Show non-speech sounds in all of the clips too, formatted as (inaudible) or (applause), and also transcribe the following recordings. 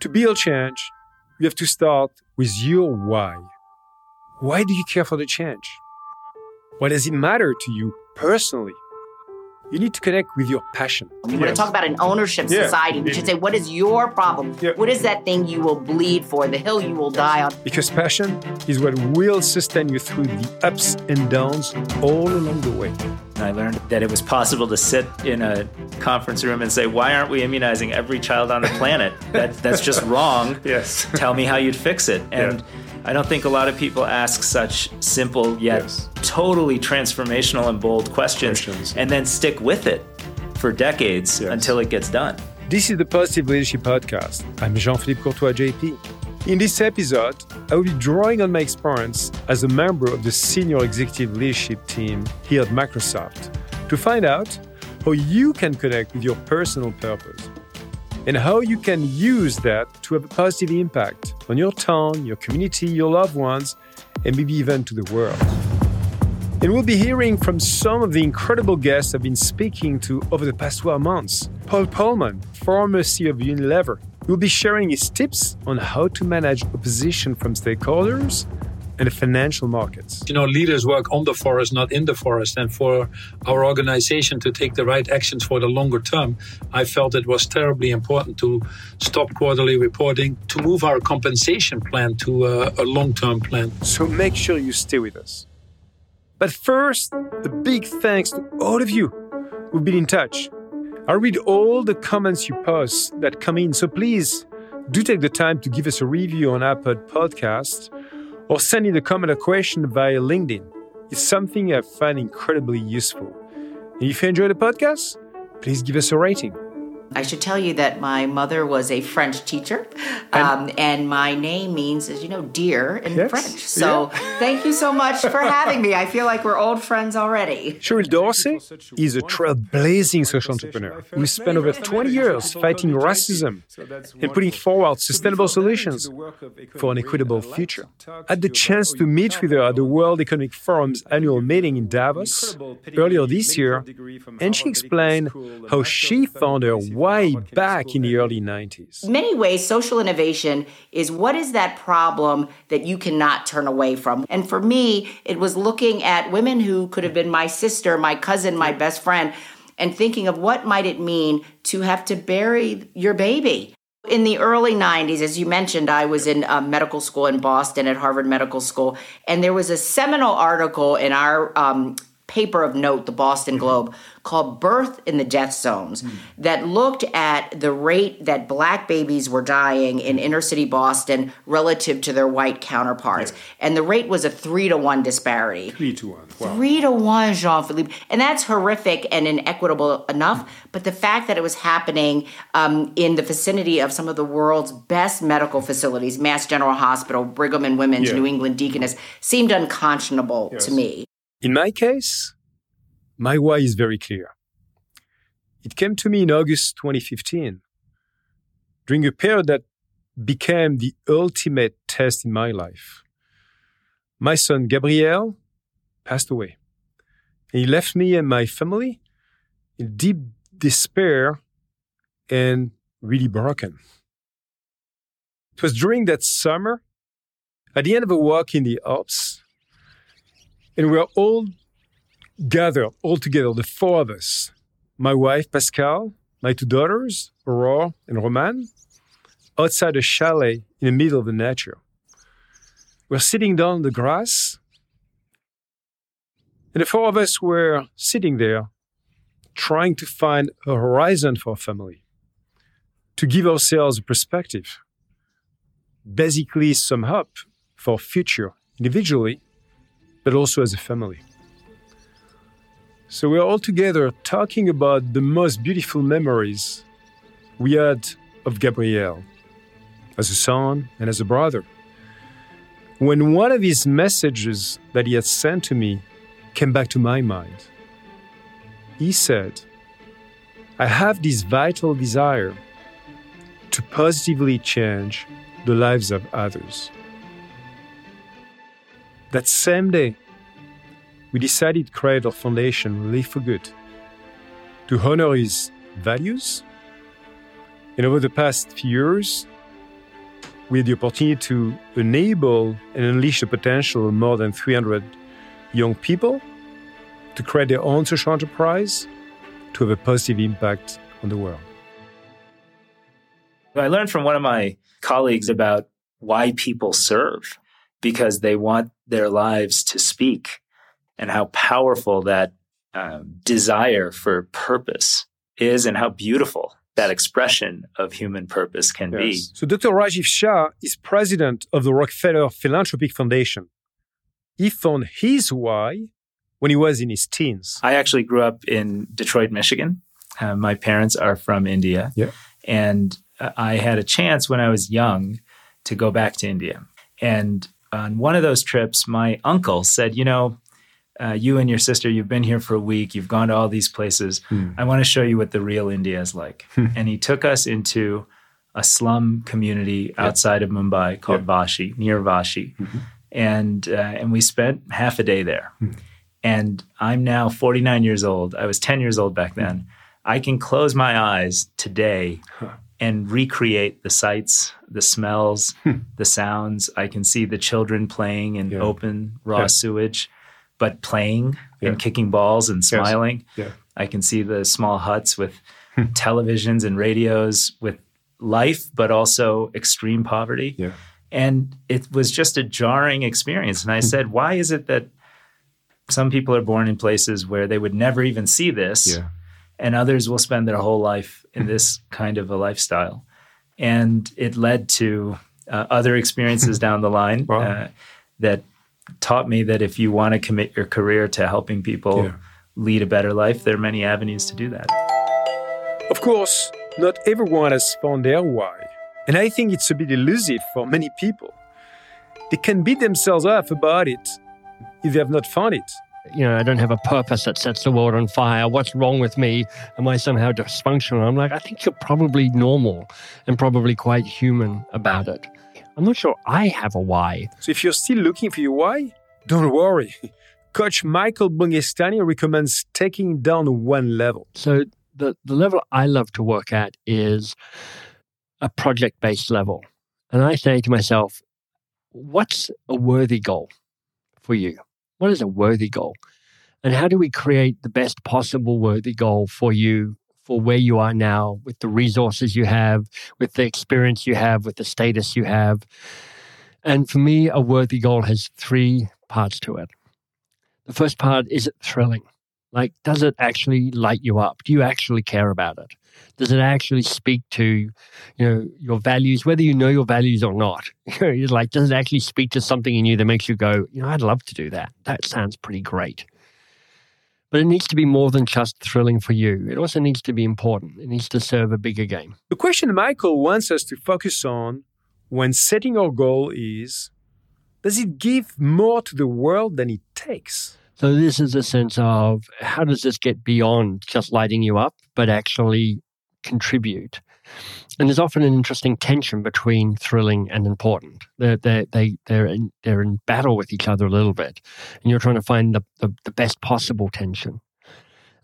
To build change, you have to start with your why. Why do you care for the change? Why does it matter to you personally? You need to connect with your passion. We want to talk about an ownership Yeah. society. We should say, what is your problem? Yeah. What is that thing you will bleed for, the hill you will die on? Because passion is what will sustain you through the ups and downs all along the way. I learned that it was possible to sit in a conference room and say, "Why aren't we immunizing every child on the planet? (laughs) That, that's just wrong. Yes. Tell me how you'd fix it." And Yeah. I don't think a lot of people ask such simple yet Yes. totally transformational and bold questions, Questions. and then stick with it for decades Yes. until it gets done. This is the Positive Leadership Podcast. I'm Jean Philippe Courtois, JP. In this episode, I will be drawing on my experience as a member of the senior executive leadership team here at Microsoft to find out how you can connect with your personal purpose and how you can use that to have a positive impact on your town, your community, your loved ones, and maybe even to the world. And we'll be hearing from some of the incredible guests I've been speaking to over the past 12 months. Paul Polman, former CEO of Unilever, will be sharing his tips on how to manage opposition from stakeholders and the financial markets. you know, leaders work on the forest, not in the forest. And for our organization to take the right actions for the longer term, I felt it was terribly important to stop quarterly reporting, to move our compensation plan to uh, a, a long term plan. So make sure you stay with us. But first, a big thanks to all of you who've been in touch. I read all the comments you post that come in, so please do take the time to give us a review on Apple Podcast or send in a comment or question via LinkedIn. It's something I find incredibly useful. And if you enjoy the podcast, please give us a rating. I should tell you that my mother was a French teacher, um, and my name means, as you know, dear in Yes, French. So thank you so much for having me. I feel like we're old friends already. Cheryl Dorsey is a trailblazing social entrepreneur who spent over 20 years fighting racism and putting forward sustainable solutions for an equitable future. I had the chance to meet with her at the World Economic Forum's annual meeting in Davos earlier this year, and she explained how she found her way back in the early 90s. In many ways, social innovation is what is that problem that you cannot turn away from? And for me, it was looking at women who could have been my sister, my cousin, my best friend, and thinking of what might it mean to have to bury your baby. In the early 90s, as you mentioned, I was in uh, medical school in Boston at Harvard Medical School, and there was a seminal article in our um, paper of note, the Boston Globe, called Birth in the Death Zones, that looked at the rate that black babies were dying in inner city Boston relative to their white counterparts. And the rate was a three to one disparity. Three to one. Wow. Three to one, Jean Philippe. And that's horrific and inequitable enough. But the fact that it was happening um, in the vicinity of some of the world's best medical facilities, Mass General Hospital, Brigham and Women's, Yeah. New England Deaconess, seemed unconscionable to me. In my case, my why is very clear. It came to me in August 2015, during a period that became the ultimate test in my life. My son Gabriel passed away. He left me and my family in deep despair and really broken. It was during that summer, at the end of a walk in the Alps, and we were all gathered all together, the four of us my wife, Pascal, my two daughters, Aurore and Roman, outside a chalet in the middle of the nature. We're sitting down on the grass, and the four of us were sitting there trying to find a horizon for family, to give ourselves a perspective, basically some hope for future individually but also as a family. So we are all together talking about the most beautiful memories we had of Gabriel as a son and as a brother. When one of his messages that he had sent to me came back to my mind, he said, I have this vital desire to positively change the lives of others. That same day, we decided to create our foundation, Live for Good, to honor his values. And over the past few years, We had the opportunity to enable and unleash the potential of more than 300 young people to create their own social enterprise to have a positive impact on the world. I learned from one of my colleagues about why people serve because they want their lives to speak and how powerful that um, desire for purpose is and how beautiful that expression of human purpose can yes. be. So, Dr. Rajiv Shah is president of the Rockefeller Philanthropic Foundation. He found his why when he was in his teens. I actually grew up in Detroit, Michigan. Uh, my parents are from India. Yeah. And uh, I had a chance when I was young to go back to India. And on one of those trips, my uncle said, You know, uh, you and your sister, you've been here for a week, you've gone to all these places. Hmm. I want to show you what the real India is like. Hmm. and he took us into a slum community outside of Mumbai called Vashi, near Vashi. Mm-hmm. And, uh, and we spent half a day there. Hmm. And I'm now 49 years old. I was 10 years old back then. I can close my eyes today huh. and recreate the sights, the smells, the sounds. I can see the children playing in yeah. open, raw yeah. sewage but playing yeah. and kicking balls and smiling. Yes. Yeah. I can see the small huts with (laughs) hmm. televisions and radios with life, but also extreme poverty. Yeah. And it was just a jarring experience. And I hmm. said, why is it that some people are born in places where they would never even see this, yeah. and others will spend their whole life in hmm. this kind of a lifestyle? And it led to uh, other experiences (laughs) down the line wow. uh, that taught me that if you want to commit your career to helping people yeah. lead a better life, there are many avenues to do that. Of course, not everyone has found their why. And I think it's a bit elusive for many people. They can beat themselves up about it if they have not found it. You know, I don't have a purpose that sets the world on fire. What's wrong with me? Am I somehow dysfunctional? I'm like, I think you're probably normal and probably quite human about it. I'm not sure I have a why. So if you're still looking for your why, don't worry. (laughs) Coach Michael Bungay Stanier recommends taking down one level. So the, the level I love to work at is a project based level. And I say to myself, what's a worthy goal for you? What is a worthy goal? And how do we create the best possible worthy goal for you for where you are now with the resources you have, with the experience you have, with the status you have. And for me, a worthy goal has three parts to it. The first part is it thrilling? Like, does it actually light you up? Do you actually care about it? Does it actually speak to, you know, your values, whether you know your values or not? (laughs) You're like, does it actually speak to something in you that makes you go, you know, I'd love to do that. That sounds pretty great. But it needs to be more than just thrilling for you. It also needs to be important. It needs to serve a bigger game. The question Michael wants us to focus on when setting our goal is does it give more to the world than it takes? So, this is a sense of how does this get beyond just lighting you up, but actually contribute? And there's often an interesting tension between thrilling and important. They're, they're, they, they're, in, they're in battle with each other a little bit. And you're trying to find the, the, the best possible tension.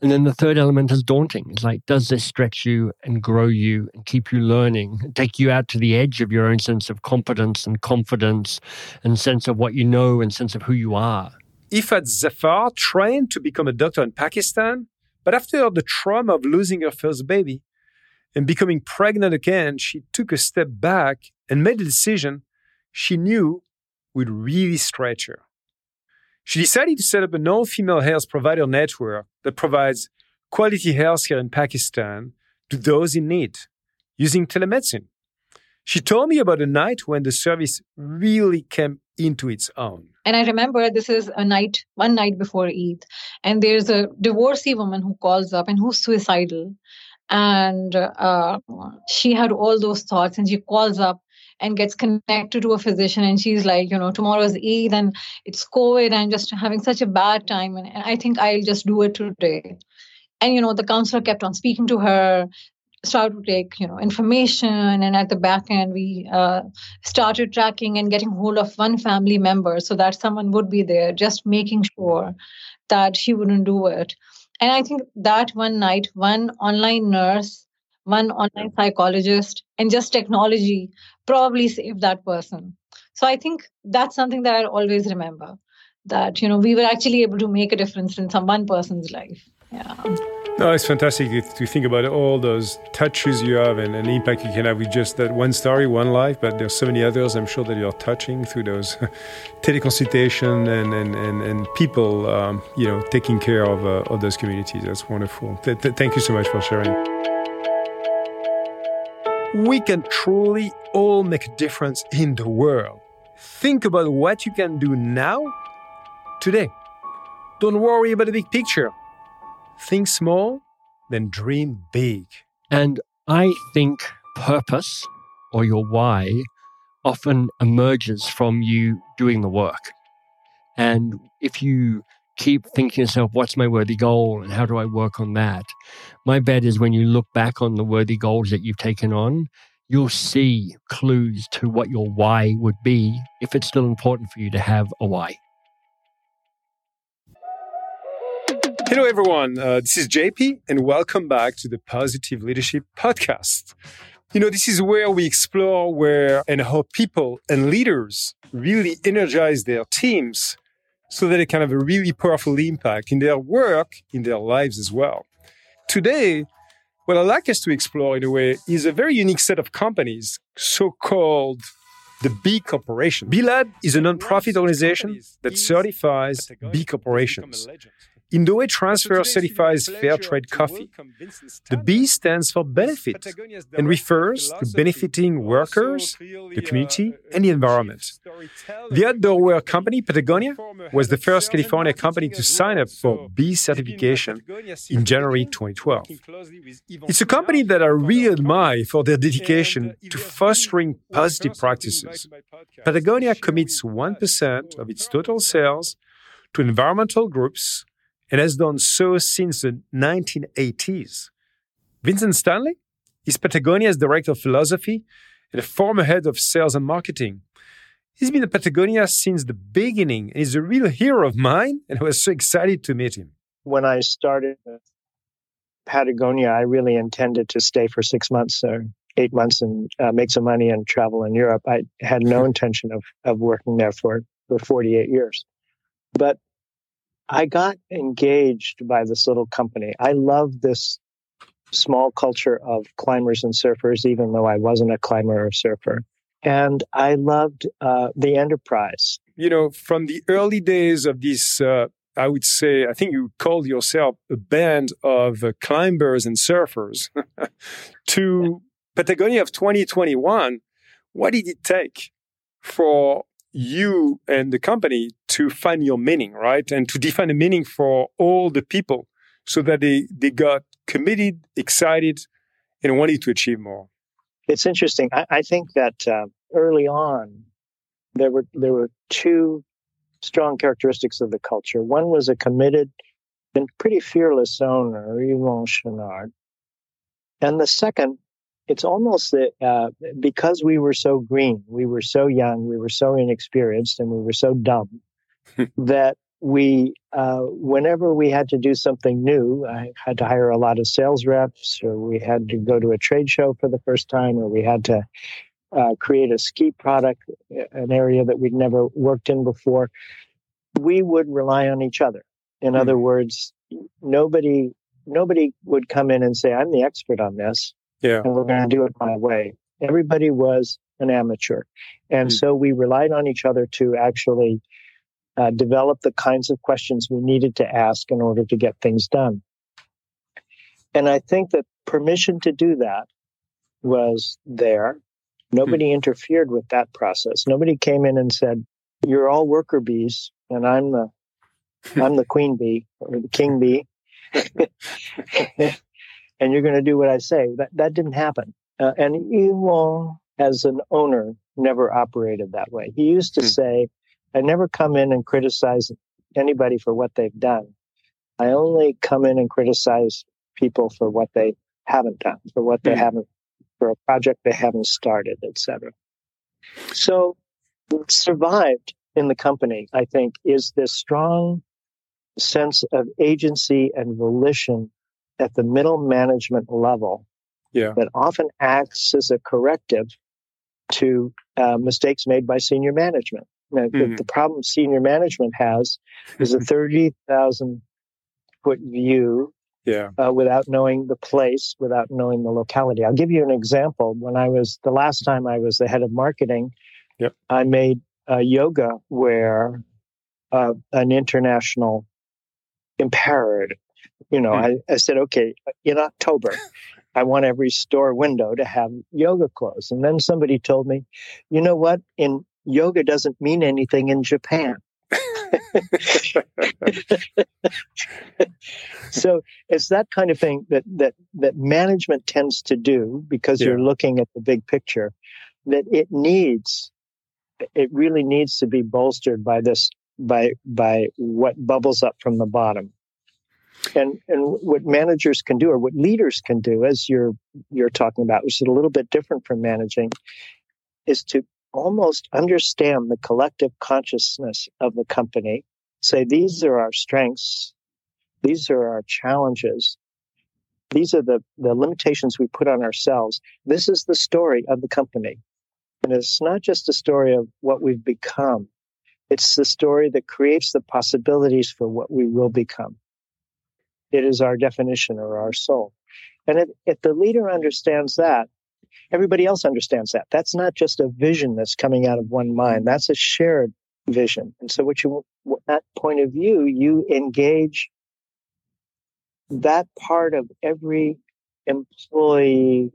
And then the third element is daunting. It's like, does this stretch you and grow you and keep you learning, take you out to the edge of your own sense of competence and confidence and sense of what you know and sense of who you are? Iffat Zafar trained to become a doctor in Pakistan, but after the trauma of losing her first baby, and becoming pregnant again, she took a step back and made a decision she knew would really stretch her. She decided to set up an all female health provider network that provides quality healthcare in Pakistan to those in need using telemedicine. She told me about a night when the service really came into its own. And I remember this is a night, one night before Eid, and there's a divorcee woman who calls up and who's suicidal and uh, she had all those thoughts and she calls up and gets connected to a physician and she's like you know tomorrow's eid and it's covid i'm just having such a bad time and, and i think i'll just do it today. And you know the counselor kept on speaking to her started to take you know information and at the back end we uh, started tracking and getting hold of one family member so that someone would be there just making sure that she wouldn't do it and I think that one night, one online nurse one online psychologist, and just technology probably saved that person. So I think that's something that I always remember that, you know, we were actually able to make a difference in some one person's life. Yeah. No, it's fantastic to think about all those touches you have and, and impact you can have with just that one story, one life. But there's so many others I'm sure that you're touching through those (laughs) teleconsultation and, and, and, and people, um, you know, taking care of, uh, of those communities. That's wonderful. Th- th- thank you so much for sharing. We can truly all make a difference in the world. Think about what you can do now, today. Don't worry about the big picture Think small, then dream big. And I think purpose or your why often emerges from you doing the work. And if you keep thinking yourself, what's my worthy goal and how do I work on that? My bet is when you look back on the worthy goals that you've taken on, you'll see clues to what your why would be if it's still important for you to have a why. Hello, everyone. Uh, this is JP, and welcome back to the Positive Leadership Podcast. You know, this is where we explore where and how people and leaders really energize their teams so that they can have a really powerful impact in their work, in their lives as well. Today, what I'd like us to explore in a way is a very unique set of companies, so called the B Corporation. B Lab is a nonprofit organization that certifies B corporations in the way TransFair certifies fair trade coffee. The B stands for benefit and refers to benefiting workers, the community, and the environment. The outdoorwear company Patagonia was the first California company to sign up for B certification in January 2012. It's a company that I really admire for their dedication to fostering positive practices. Patagonia commits 1% of its total sales to environmental groups and has done so since the 1980s. Vincent Stanley is Patagonia's director of philosophy and a former head of sales and marketing. He's been at Patagonia since the beginning and is a real hero of mine, and I was so excited to meet him. When I started Patagonia, I really intended to stay for six months or eight months and uh, make some money and travel in Europe. I had no (laughs) intention of, of working there for, for 48 years. But I got engaged by this little company. I love this small culture of climbers and surfers, even though I wasn't a climber or surfer. And I loved uh, the enterprise. You know, from the early days of this, uh, I would say, I think you called yourself a band of uh, climbers and surfers (laughs) to Patagonia of 2021. What did it take for you and the company to find your meaning, right? And to define a meaning for all the people so that they, they got committed, excited, and wanted to achieve more. It's interesting. I, I think that uh, early on, there were there were two strong characteristics of the culture. One was a committed and pretty fearless owner, Yvon Chouinard. And the second it's almost that uh, because we were so green, we were so young, we were so inexperienced, and we were so dumb (laughs) that we, uh, whenever we had to do something new, I had to hire a lot of sales reps, or we had to go to a trade show for the first time, or we had to uh, create a ski product, an area that we'd never worked in before. We would rely on each other. In mm-hmm. other words, nobody nobody would come in and say, "I'm the expert on this." Yeah. And we're going to do it my way. Everybody was an amateur. And mm so we relied on each other to actually uh, develop the kinds of questions we needed to ask in order to get things done. And I think that permission to do that was there. Nobody mm interfered with that process. Nobody came in and said, "You're all worker bees, and I'm the I'm the queen bee or the king bee." (laughs) (laughs) and you're going to do what I say. That that didn't happen. Uh, and Yvon, as an owner, never operated that way. He used to hmm. say, "I never come in and criticize anybody for what they've done. I only come in and criticize people for what they haven't done, for what they hmm. haven't, for a project they haven't started, etc." So, survived in the company, I think, is this strong sense of agency and volition at the middle management level Yeah. that often acts as a corrective to uh, mistakes made by senior management. Now, the, Mhm. the problem senior management has is a (laughs) 30,000 foot view Yeah. uh, without knowing the place, without knowing the locality. I'll give you an example. When I was the last time I was the head of marketing, Yep. I made uh, yoga wear uh, an international imperative. You know, Hmm. I, I said, okay, in October, I want every store window to have yoga clothes. And then somebody told me, you know what? In yoga doesn't mean anything in Japan. (laughs) so it's that kind of thing that that that management tends to do because you're looking at the big picture that it needs it really needs to be bolstered by this by by what bubbles up from the bottom and and what managers can do or what leaders can do as you're you're talking about which is a little bit different from managing is to almost understand the collective consciousness of the company. Say these are our strengths. These are our challenges. These are the the limitations we put on ourselves. This is the story of the company. And it's not just a story of what we've become. It's the story that creates the possibilities for what we will become it is our definition or our soul. And if, if the leader understands that everybody else understands that. That's not just a vision that's coming out of one mind. That's a shared vision. And so what you that point of view you engage that part of every employee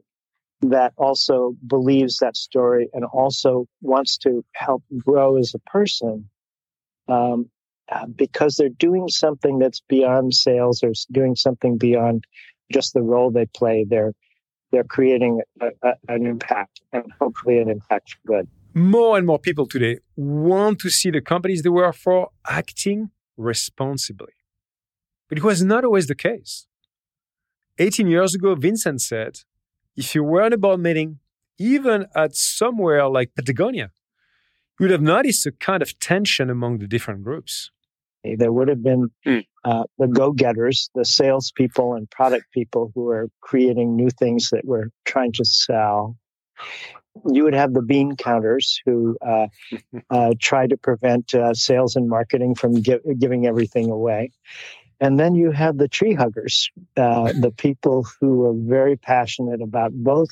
that also believes that story and also wants to help grow as a person um, uh, because they're doing something that's beyond sales or doing something beyond just the role they play they're they're creating a, a, an impact and hopefully an impact for good More and more people today want to see the companies they work for acting responsibly. But it was not always the case. 18 years ago, Vincent said, if you were in a board meeting, even at somewhere like Patagonia, you would have noticed a kind of tension among the different groups. There would have been Hmm. uh, the go-getters, the salespeople and product people who are creating new things that we're trying to sell. You would have the bean counters who uh, (laughs) uh, try to prevent uh, sales and marketing from gi- giving everything away. And then you have the tree huggers, uh, the people who are very passionate about both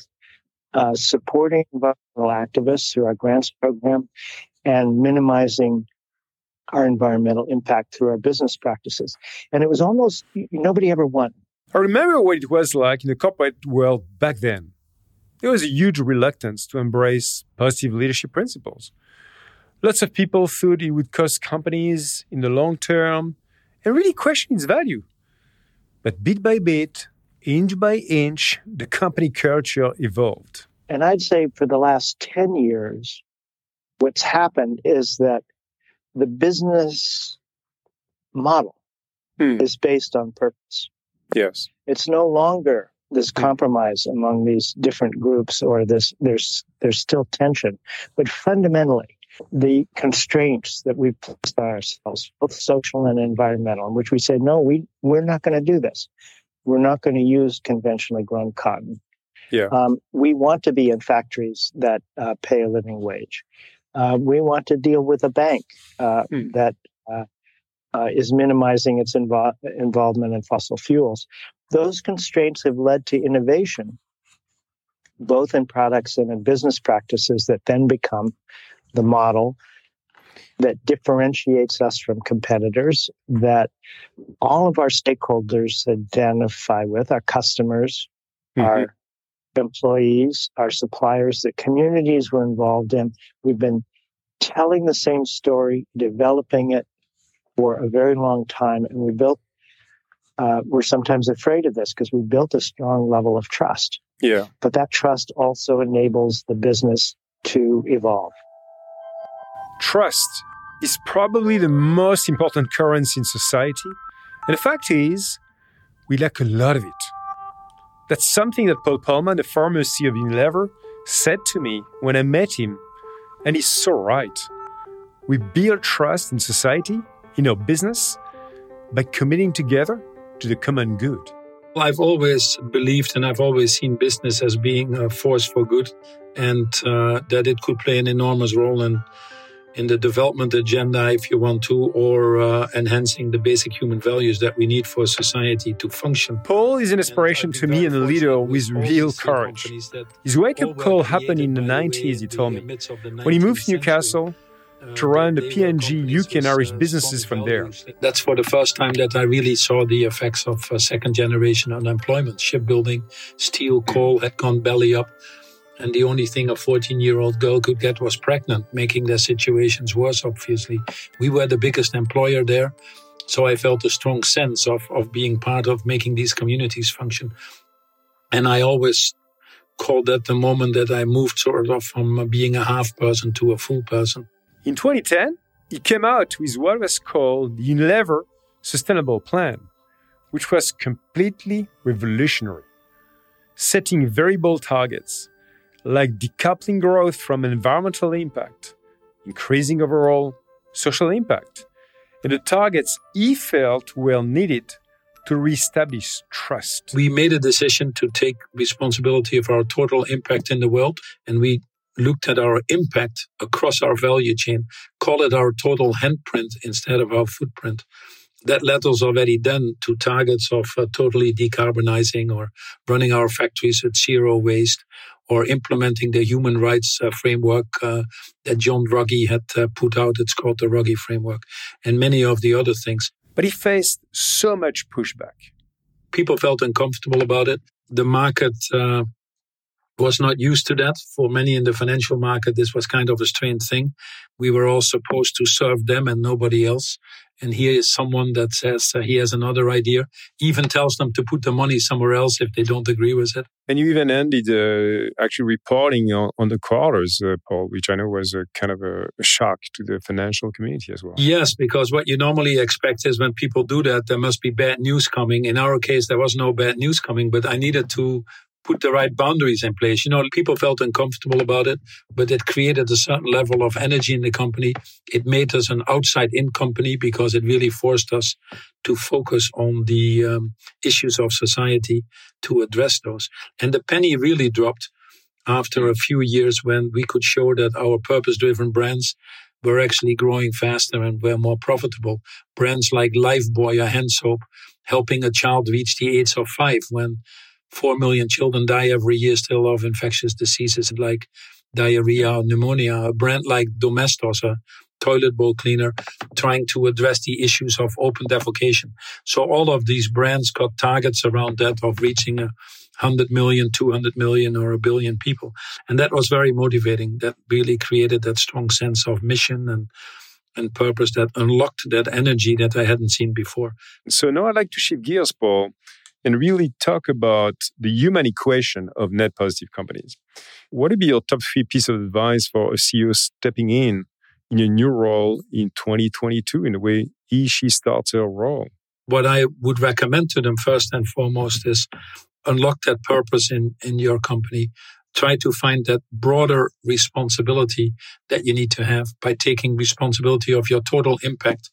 uh, supporting environmental activists through our grants program and minimizing our environmental impact through our business practices. And it was almost nobody ever won. I remember what it was like in the corporate world back then. There was a huge reluctance to embrace positive leadership principles. Lots of people thought it would cost companies in the long term and really question its value. But bit by bit, inch by inch, the company culture evolved. And I'd say for the last 10 years, what's happened is that the business model Hmm. is based on purpose. Yes. It's no longer this compromise among these different groups or this there's there's still tension but fundamentally the constraints that we've placed on ourselves both social and environmental in which we say no we we're not going to do this we're not going to use conventionally grown cotton Yeah. um, we want to be in factories that uh, pay a living wage uh, we want to deal with a bank uh, Hmm. that uh, uh, is minimizing its invo- involvement in fossil fuels those constraints have led to innovation, both in products and in business practices that then become the model that differentiates us from competitors, that all of our stakeholders identify with, our customers, our employees, our suppliers, the communities we're involved in. We've been telling the same story, developing it for a very long time, and we built uh, we're sometimes afraid of this because we built a strong level of trust. Yeah. But that trust also enables the business to evolve. Trust is probably the most important currency in society. And the fact is, we lack a lot of it. That's something that Paul Polman, the former CEO of Unilever, said to me when I met him. And he's so right. We build trust in society, in our business, by committing together to the common good. I've always believed and I've always seen business as being a force for good and uh, that it could play an enormous role in in the development agenda, if you want to, or uh, enhancing the basic human values that we need for society to function. Paul is an inspiration to me and a leader with real courage. His wake up call happened in the 90s, he told me, when he moved to Newcastle to run the P&G UK and Irish businesses from there. That's for the first time that I really saw the effects of uh, second generation unemployment. Shipbuilding, steel, coal had gone belly up. And the only thing a 14 year old girl could get was pregnant, making their situations worse, obviously. We were the biggest employer there. So I felt a strong sense of, of being part of making these communities function. And I always called that the moment that I moved sort of from being a half person to a full person. In 2010, he came out with what was called the Unilever Sustainable Plan, which was completely revolutionary, setting very bold targets like decoupling growth from environmental impact, increasing overall social impact, and the targets he felt were needed to reestablish trust. We made a decision to take responsibility of our total impact in the world, and we looked at our impact across our value chain, call it our total handprint instead of our footprint. That led us already then to targets of uh, totally decarbonizing or running our factories at zero waste or implementing the human rights uh, framework uh, that John Ruggie had uh, put out. It's called the Ruggie Framework, and many of the other things. But he faced so much pushback. People felt uncomfortable about it. The market uh, was not used to that. For many in the financial market, this was kind of a strange thing. We were all supposed to serve them and nobody else. And here is someone that says uh, he has another idea, even tells them to put the money somewhere else if they don't agree with it. And you even ended uh, actually reporting on, on the quarters, uh, Paul, which I know was a kind of a, a, shock to the financial community as well. Yes, because what you normally expect is when people do that, there must be bad news coming. In our case, there was no bad news coming, but I needed to put the right boundaries in place. You know, people felt uncomfortable about it, but it created a certain level of energy in the company. It made us an outside in company because it really forced us to focus on the um, issues of society to address those. And the penny really dropped after a few years when we could show that our purpose driven brands were actually growing faster and were more profitable. Brands like Lifebuoy or hand soap helping a child reach the age of five when 4 million children die every year still of infectious diseases like diarrhea or pneumonia. A brand like Domestos, a toilet bowl cleaner, trying to address the issues of open defecation. So all of these brands got targets around that of reaching a 100 million, 200 million, or a billion people. And that was very motivating. That really created that strong sense of mission and and purpose that unlocked that energy that I hadn't seen before. So now I'd like to shift gears, Paul, and really talk about the human equation of net positive companies. What would be your top three piece of advice for a CEO stepping in in a new role in 2022 in the way he, she starts her role? What I would recommend to them first and foremost is unlock that purpose in, in your company. Try to find that broader responsibility that you need to have by taking responsibility of your total impact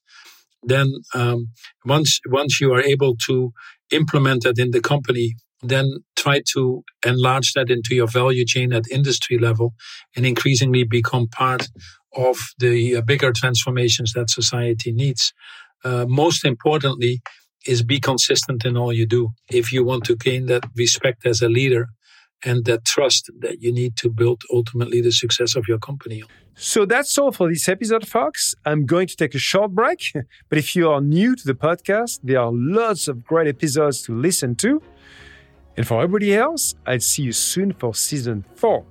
then um, once once you are able to implement that in the company, then try to enlarge that into your value chain at industry level and increasingly become part of the uh, bigger transformations that society needs. Uh, most importantly, is be consistent in all you do. If you want to gain that respect as a leader, and that trust that you need to build ultimately the success of your company. So that's all for this episode, folks. I'm going to take a short break, (laughs) but if you are new to the podcast, there are lots of great episodes to listen to. And for everybody else, I'll see you soon for season four.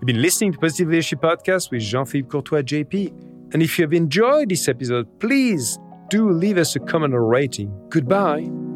You've been listening to Positive Leadership Podcast with Jean Philippe Courtois, JP. And if you have enjoyed this episode, please do leave us a comment or rating. Goodbye.